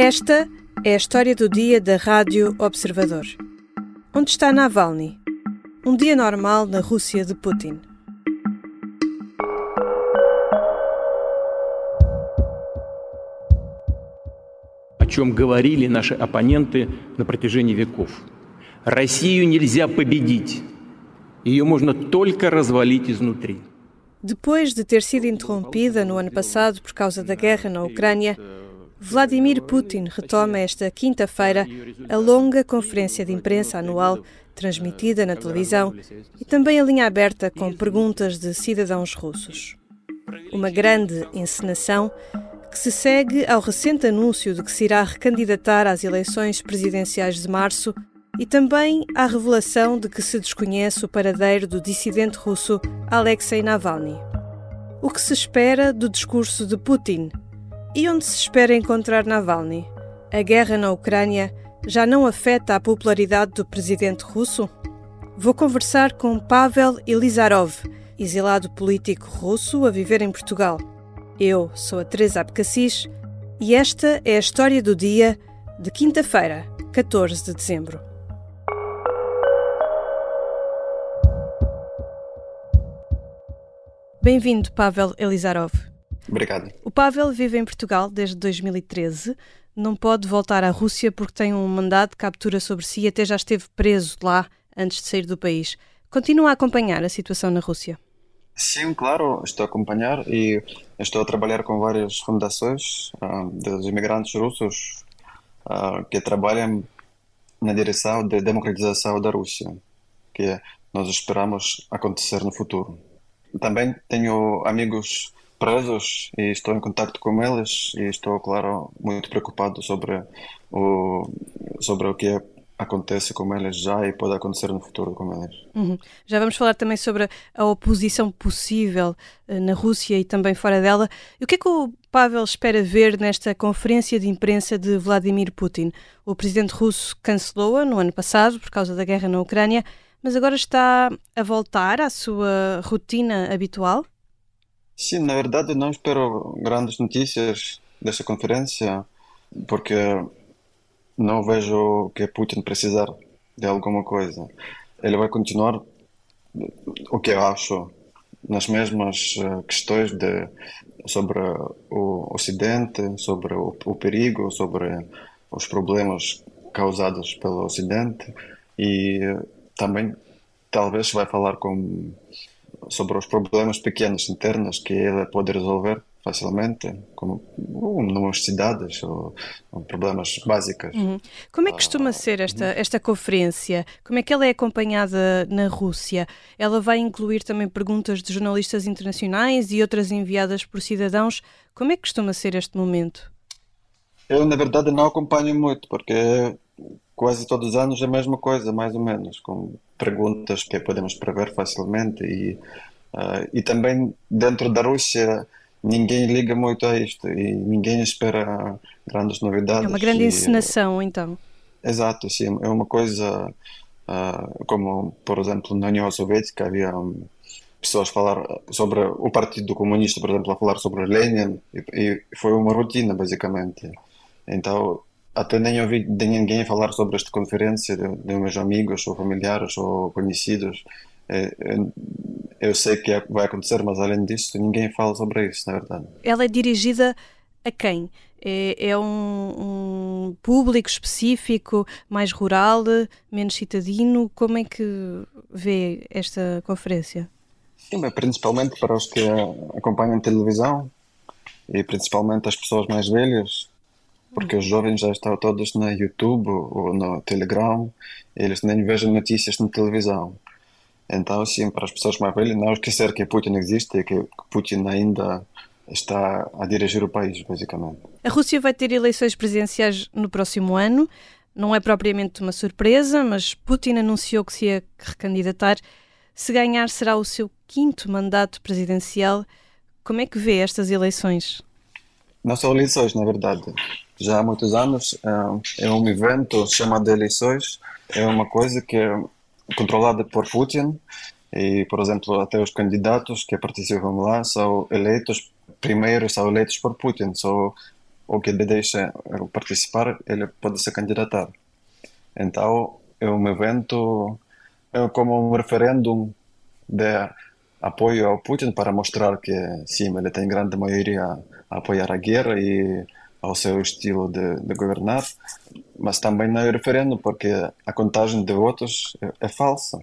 Esta é a história do dia da Rádio Observador. Onde está Navalny? Um dia normal na Rússia de Putin. о чем говорили наши оппоненты на протяжении веков. Россию нельзя победить. Ее можно только развалить iznutri. Depois de ter sido interrompida no ano passado por causa da guerra na Ucrânia, Vladimir Putin retoma esta quinta-feira a longa conferência de imprensa anual transmitida na televisão e também a linha aberta com perguntas de cidadãos russos. Uma grande encenação que se segue ao recente anúncio de que se irá recandidatar às eleições presidenciais de março e também à revelação de que se desconhece o paradeiro do dissidente russo Alexei Navalny. O que se espera do discurso de Putin e onde se espera encontrar Navalny? A guerra na Ucrânia já não afeta a popularidade do presidente russo? Vou conversar com Pavel Elizarov, exilado político russo a viver em Portugal. Eu sou a Teresa Abcacis e esta é a história do dia de quinta-feira, 14 de dezembro. Bem-vindo, Pavel Elizarov. Obrigado. O Pavel vive em Portugal desde 2013. Não pode voltar à Rússia porque tem um mandado de captura sobre si e até já esteve preso lá antes de sair do país. Continua a acompanhar a situação na Rússia? Sim, claro, estou a acompanhar e estou a trabalhar com várias fundações uh, dos imigrantes russos uh, que trabalham na direção de democratização da Rússia, que nós esperamos acontecer no futuro. Também tenho amigos presos e estou em contato com eles e estou, claro, muito preocupado sobre o, sobre o que acontece com eles já e pode acontecer no futuro com eles. Uhum. Já vamos falar também sobre a oposição possível uh, na Rússia e também fora dela. E o que é que o Pavel espera ver nesta conferência de imprensa de Vladimir Putin? O presidente russo cancelou-a no ano passado por causa da guerra na Ucrânia, mas agora está a voltar à sua rotina habitual? Sim, na verdade não espero grandes notícias desta conferência, porque não vejo que Putin precisar de alguma coisa. Ele vai continuar o que eu acho nas mesmas eh, questões de sobre o Ocidente, sobre o, o perigo, sobre os problemas causados pelo Ocidente e também talvez vai falar com sobre os problemas pequenos internos que ele pode resolver facilmente, como numas cidades ou, ou problemas básicos. Uhum. Como é que costuma ser esta, esta conferência? Como é que ela é acompanhada na Rússia? Ela vai incluir também perguntas de jornalistas internacionais e outras enviadas por cidadãos. Como é que costuma ser este momento? Eu, na verdade, não acompanho muito, porque quase todos os anos é a mesma coisa, mais ou menos, perguntas que podemos prever facilmente e, uh, e também dentro da Rússia ninguém liga muito a isto e ninguém espera grandes novidades. É uma grande e, encenação, então. Exato, sim. É uma coisa uh, como, por exemplo, na União Soviética havia um, pessoas falar sobre o Partido Comunista, por exemplo, a falar sobre Lenin e, e foi uma rotina, basicamente. Então, até nem ouvi de ninguém falar sobre esta conferência, de, de meus amigos ou familiares ou conhecidos. É, é, eu sei que é, vai acontecer, mas além disso, ninguém fala sobre isso, na verdade. Ela é dirigida a quem? É, é um, um, público específico, mais rural, menos citadino? Como é que vê esta conferência? Sim, principalmente para os que acompanham televisão e principalmente as pessoas mais velhas, porque os jovens já estão todos no YouTube ou no Telegram, eles nem vejam notícias na televisão. Então, sim, para as pessoas mais velhas, não esquecer que Putin existe e que Putin ainda está a dirigir o país, basicamente. A Rússia vai ter eleições presidenciais no próximo ano. Não é propriamente uma surpresa, mas Putin anunciou que se ia recandidatar. Se ganhar, será o seu quinto mandato presidencial. Como é que vê estas eleições? Não são eleições, na verdade. Já há muitos anos é um evento chamado eleições. É uma coisa que é controlada por Putin e, por exemplo, até os candidatos que participam lá são eleitos, primeiro são eleitos por Putin. Só ou que ele deixa participar, ele pode se candidatar. Então, é um evento, é como um referendo de apoio ao Putin para mostrar que, sim, ele tem grande maioria a apoiar a guerra e ao seu estilo de, de governar, mas também não é referendo porque a contagem de votos é, é falsa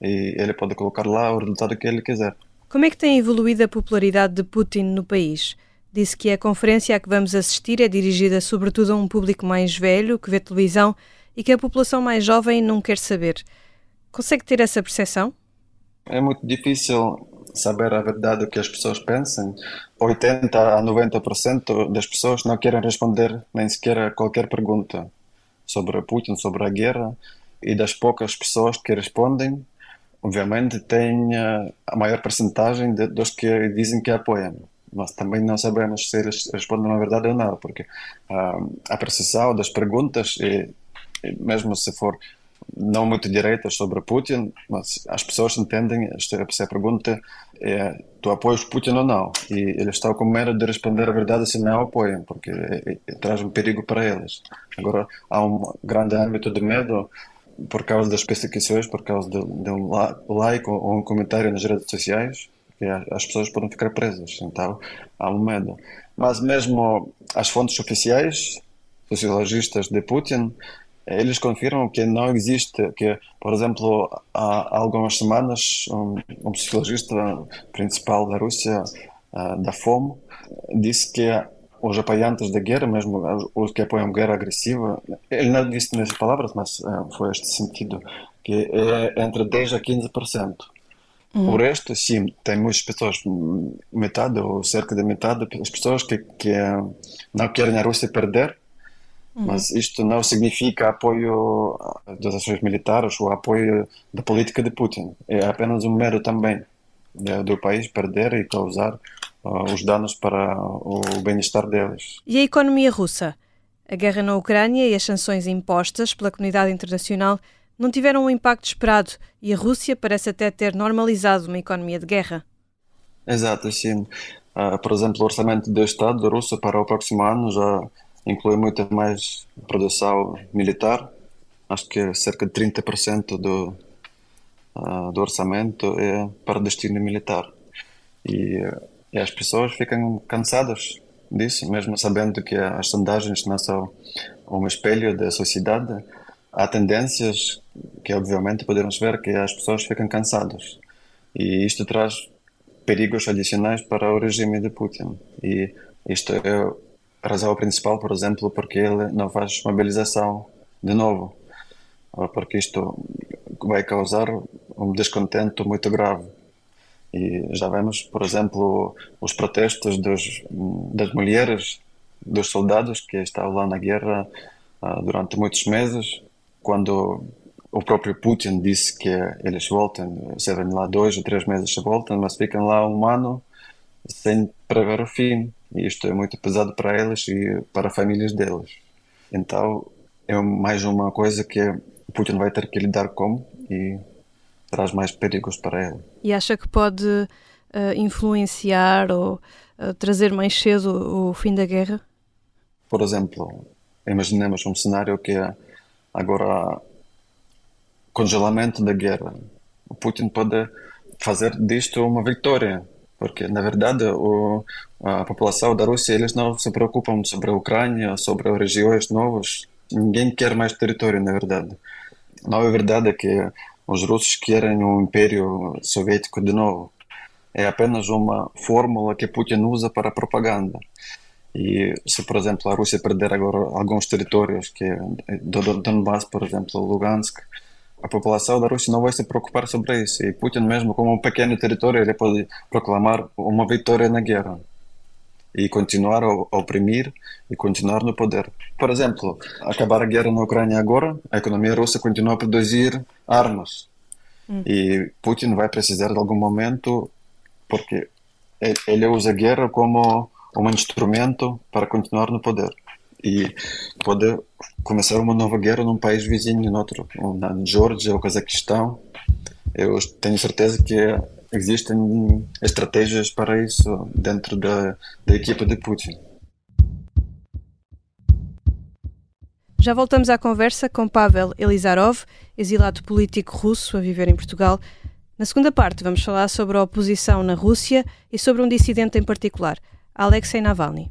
e ele pode colocar lá o resultado que ele quiser. Como é que tem evoluído a popularidade de Putin no país? Disse que a conferência a que vamos assistir é dirigida sobretudo a um público mais velho que vê televisão e que a população mais jovem não quer saber. Consegue ter essa percepção? É muito difícil saber a verdade o que as pessoas pensam. 80 a 90% das pessoas não querem responder nem sequer a qualquer pergunta sobre Putin, sobre a guerra, e das poucas pessoas que respondem, obviamente tem eh, a maior percentagem dos que dizem que apoiam. Mas também não sabemos se eles respondem a verdade ou não, porque uh, a percepção das perguntas, e, e mesmo se for não muito direitas sobre Putin, mas as pessoas entendem, se a pergunta é tu apoias Putin ou não? E eles estão com medo de responder a verdade se não apoiam, porque é, é, traz um perigo para eles. Agora, há um grande âmbito de medo por causa das perseguições, por causa de, de um like ou um comentário nas redes sociais, que as pessoas podem ficar presas. Então, há um medo. Mas mesmo as fontes oficiais, sociologistas de Putin, eles confirmam que não existe, que, por exemplo, há algumas semanas, um, um sociologista principal da Rússia, uh, da FOM, disse que os apoiantes da guerra, mesmo os que apoiam guerra agressiva, ele não disse nessas palavras, mas uh, foi este sentido, que é entre 10% a 15%. Uhum. O resto, sim, tem muitas pessoas, metade ou cerca de metade das pessoas que, que não querem a Rússia perder. Mas isto não significa apoio das ações militares ou apoio da política de Putin. É apenas um mero também do país perder e causar uh, os danos para o bem-estar deles. E a economia russa? A guerra na Ucrânia e as sanções impostas pela comunidade internacional não tiveram o impacto esperado e a Rússia parece até ter normalizado uma economia de guerra. Exato, sim. Uh, por exemplo, o orçamento do Estado russo para o próximo ano já inclui muito mais produção militar. Acho que cerca de 30% do, uh, do orçamento é para destino militar. E, e, as pessoas ficam cansadas disso, mesmo sabendo que as sondagens não são um espelho da sociedade. Há tendências que, obviamente, podemos ver que as pessoas ficam cansadas. E isto traz perigos adicionais para o regime de Putin. E isto é razão principal, por exemplo, porque ele não faz mobilização de novo, porque isto vai causar um descontento muito grave. E já vemos, por exemplo, os protestos dos, das mulheres, dos soldados que estavam lá na guerra uh, durante muitos meses, quando o próprio Putin disse que eles voltam, se vêm lá dois ou três meses se voltam, mas ficam lá um ano sem prever o fim. E isto é muito pesado para elas e para as famílias delas. Então, é mais uma coisa que Putin vai ter que lidar com e traz mais perigos para ele. E acha que pode uh, influenciar ou uh, trazer mais cedo o fim da guerra? Por exemplo, imaginemos um cenário que é agora congelamento da guerra. O Putin pode fazer disto uma vitória porque na verdade o, a população da Rússia eles não se preocupam sobre a Ucrânia, sobre regiões novas. Ninguém quer mais território, na verdade. Não é verdade que os russos querem um império soviético de novo. É apenas uma fórmula que Putin usa para propaganda. E se, por exemplo, a Rússia perder agora alguns territórios, que do Donbass, por exemplo, Lugansk, a população da Rússia não vai se preocupar sobre isso. E Putin, mesmo como um pequeno território, ele pode proclamar uma vitória na guerra e continuar a oprimir e continuar no poder. Por exemplo, acabar a guerra na Ucrânia agora, a economia russa continua a produzir armas. Hum. E Putin vai precisar de algum momento, porque ele usa a guerra como um instrumento para continuar no poder e pode começar uma nova guerra num país vizinho, outro, na Geórgia ou Cazaquistão. Eu tenho certeza que existem estratégias para isso dentro da, da equipa de Putin. Já voltamos à conversa com Pavel Elizarov, exilado político russo a viver em Portugal. Na segunda parte, vamos falar sobre a oposição na Rússia e sobre um dissidente em particular, Alexei Navalny.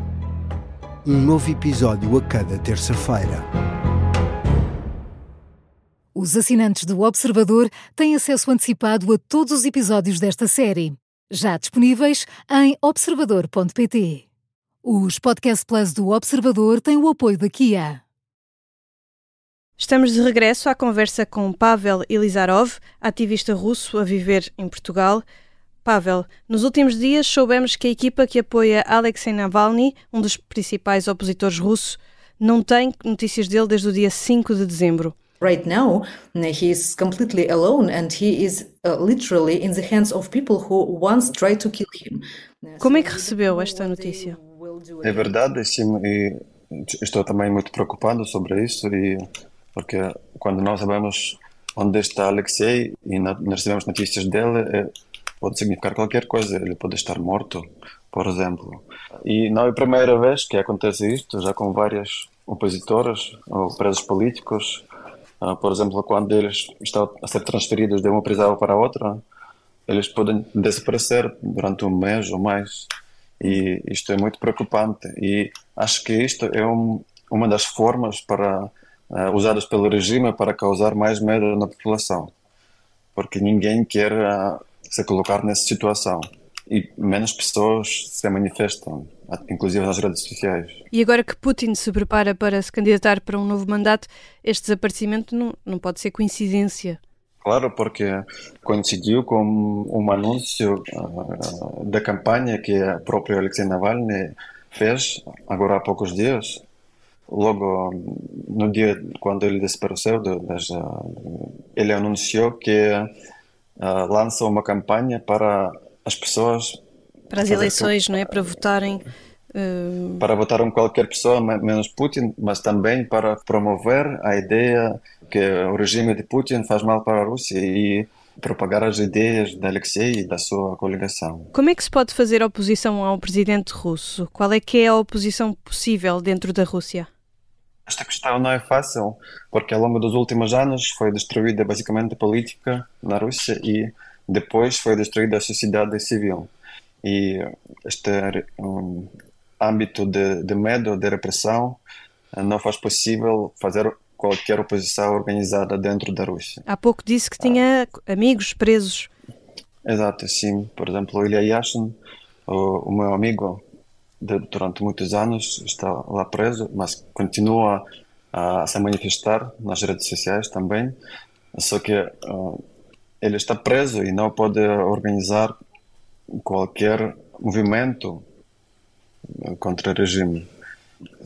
Um novo episódio a cada terça-feira. Os assinantes do Observador têm acesso antecipado a todos os episódios desta série já disponíveis em observador.pt. Os Podcast Plus do Observador têm o apoio da Kia. Estamos de regresso à conversa com Pavel Elizarov, ativista russo a viver em Portugal. Pavel, nos últimos dias soubemos que a equipa que apoia Alexei Navalny, um dos principais opositores russos, não tem notícias dele desde o dia 5 de dezembro. right now he is completely alone and he is uh, literally in the hands of people who once tried to kill him. Como é que recebeu esta notícia? É verdade, sim, e estou também muito preocupado sobre isso e porque quando nós sabemos onde está Alexei e nós recebemos notícias dele, é, pode significar qualquer coisa. Ele pode estar morto, por exemplo. E não é a primeira vez que acontece isto, já com várias opositoras ou presos políticos Uh, por exemplo, quando eles estão a ser transferidos de uma prisão para outra, eles podem desaparecer durante um mês ou mais. E isto é muito preocupante. E acho que isto é um, uma das formas para uh, usadas pelo regime para causar mais medo na população, porque ninguém quer uh, se colocar nessa situação e menos pessoas se manifestam, inclusive nas redes sociais. E agora que Putin se prepara para se candidatar para um novo mandato, este desaparecimento não, não pode ser coincidência. Claro, porque coincidiu com um anúncio uh, da campanha que o próprio Alexei Navalny fez agora há poucos dias. Logo no dia quando ele desapareceu, ele anunciou que uh, lança uma campanha para as pessoas. Para as eleições, não é? Para votarem. Uh... Para votarem qualquer pessoa, menos Putin, mas também para promover a ideia que o regime de Putin faz mal para a Rússia e propagar as ideias de Alexei e da sua coligação. Como é que se pode fazer oposição ao presidente russo? Qual é que é a oposição possível dentro da Rússia? Esta questão não é fácil, porque ao longo dos últimos anos foi destruída basicamente a política na Rússia e depois foi destruída a sociedade civil. E este um, âmbito de, de medo, de repressão, não faz possível fazer qualquer oposição organizada dentro da Rússia. Há pouco disse que tinha ah. amigos presos. Exato, sim. Por exemplo, o Ilya Yashin, o, o meu amigo, de, durante muitos anos está lá preso, mas continua a, a se manifestar nas redes sociais também. Só que uh, ele está preso e não pode organizar qualquer movimento contra o regime.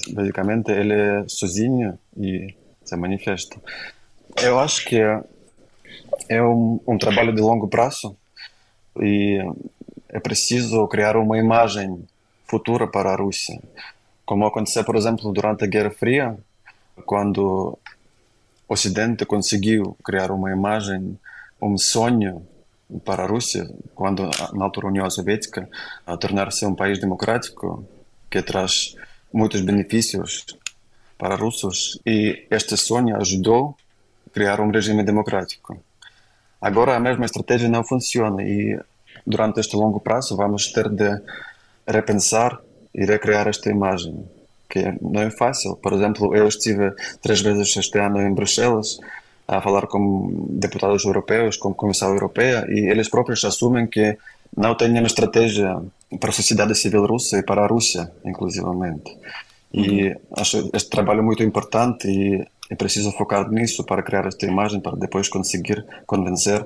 Basicamente, ele é sozinho e se manifesta. Eu acho que é, é um, um trabalho de longo prazo e é preciso criar uma imagem futura para a Rússia. Como aconteceu, por exemplo, durante a Guerra Fria, quando o Ocidente conseguiu criar uma imagem um sonho para a Rússia, quando na altura a União Soviética, a tornar-se um país democrático que traz muitos benefícios para russos e este sonho ajudou a criar um regime democrático. Agora a mesma estratégia não funciona e durante este longo prazo vamos ter de repensar e recriar esta imagem, que não é fácil. Por exemplo, eu estive três vezes este ano em Bruxelas a falar com deputados europeus, com a Comissão Europeia, e eles próprios assumem que não têm nenhuma estratégia para a sociedade civil russa e para a Rússia, inclusivamente. E uhum. acho este trabalho muito importante e é preciso focar nisso para criar esta imagem, para depois conseguir convencer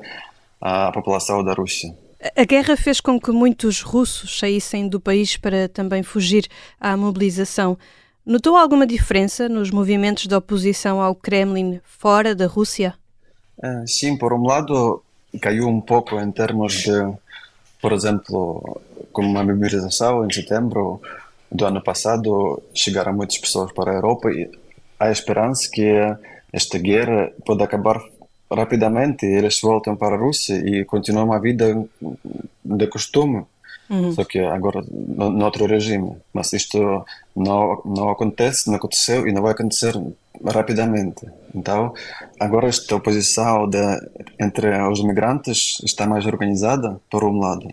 a população da Rússia. A guerra fez com que muitos russos saíssem do país para também fugir à mobilização. Notou alguma diferença nos movimentos de oposição ao Kremlin fora da Rússia? Uh, sim, por um lado, caiu um pouco em termos de, por exemplo, como uma mobilização em setembro do ano passado, chegaram muitas pessoas para a Europa e há esperança que esta guerra pode acabar rapidamente eles voltam para a Rússia e continuam a vida de costume. Uhum. Só que agora no, no, outro regime. Mas isto não, não acontece, não aconteceu e não vai acontecer rapidamente. Então, agora esta oposição de, entre os migrantes está mais organizada, por um lado,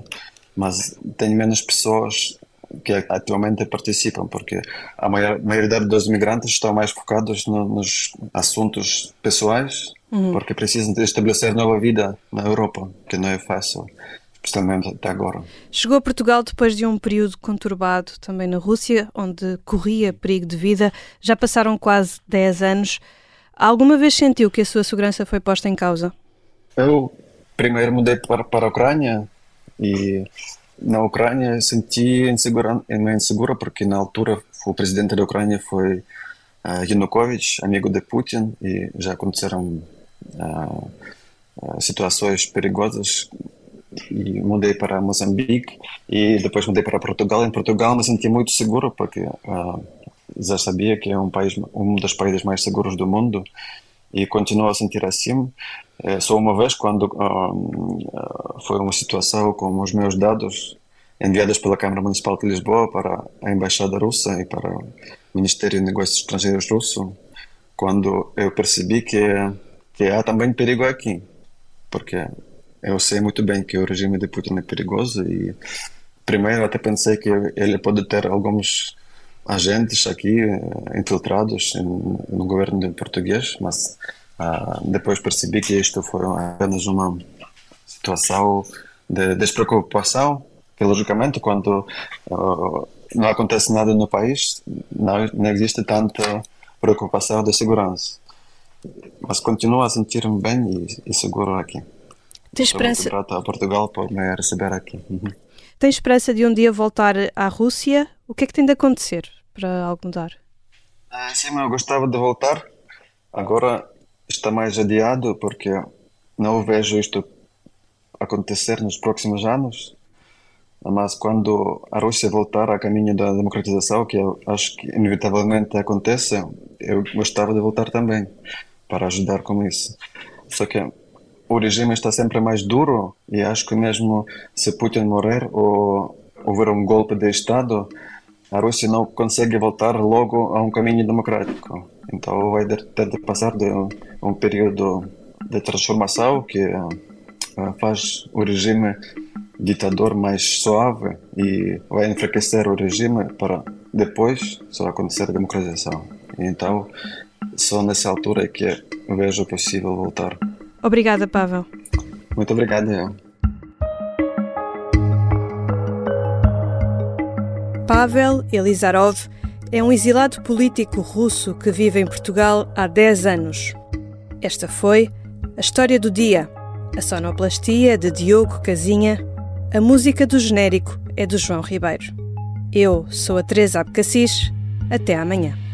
mas tem menos pessoas que atualmente participam, porque a maior, maioria dos migrantes estão mais focados no, nos assuntos pessoais, uhum. porque precisam de estabelecer nova vida na Europa, que não é fácil, especialmente até agora. Chegou a Portugal depois de um período conturbado também na Rússia, onde corria perigo de vida. Já passaram quase 10 anos. Alguma vez sentiu que a sua segurança foi posta em causa? Eu primeiro mudei para, para a Ucrânia e na Ucrânia senti insegura, insegura porque na altura o presidente da Ucrânia foi uh, Yanukovych, amigo de Putin, e já aconteceram uh, uh, situações perigosas e mudei para Moçambique e depois mudei para Portugal. Em Portugal me senti muito seguro porque já sabia que é um país, um dos países mais seguros do mundo e continuo a sentir assim. É, só uma vez, quando uh, foi uma situação com os meus dados enviados pela Câmara Municipal de Lisboa para a Embaixada Russa e para o Ministério de Negócios Estrangeiros russo, quando eu percebi que, que há também perigo aqui, porque eu sei muito bem que o regime de Putin é perigoso e primeiro até pensei que ele pode ter alguns agentes aqui eh, infiltrados no governo português, mas uh, depois percebi que isto foi apenas uma situação de despreocupação, que logicamente quando uh, não acontece nada no país, não, não existe tanta preocupação de segurança. Mas continuo a sentir-me bem e, e, seguro aqui. Tem esperança? Estou a Portugal por me receber aqui. Uhum. Tem esperança de um dia voltar à Rússia? O que é que tem de acontecer para algo mudar? Ah, sim, eu gostava de voltar. Agora está mais adiado porque não vejo isto acontecer nos próximos anos. Mas quando a Rússia voltar a caminho da democratização, que eu acho que inevitavelmente acontece, eu gostava de voltar também para ajudar com isso. Só que o regime está sempre mais duro e acho que mesmo se Putin morrer ou houver um golpe de Estado, a Rússia não consegue voltar logo a um caminho democrático. Então vai ter de passar de um, um período de transformação que uh, faz o regime ditador mais suave e vai enfraquecer o regime para depois só acontecer a democratização. Então, só nessa altura é que vejo possível voltar. Obrigada, Pavel. Muito obrigado, Pavel Elizarov é um exilado político russo que vive em Portugal há 10 anos. Esta foi a história do dia. A sonoplastia é de Diogo Casinha, a música do genérico é do João Ribeiro. Eu sou a Teresa Abcacis. Até amanhã.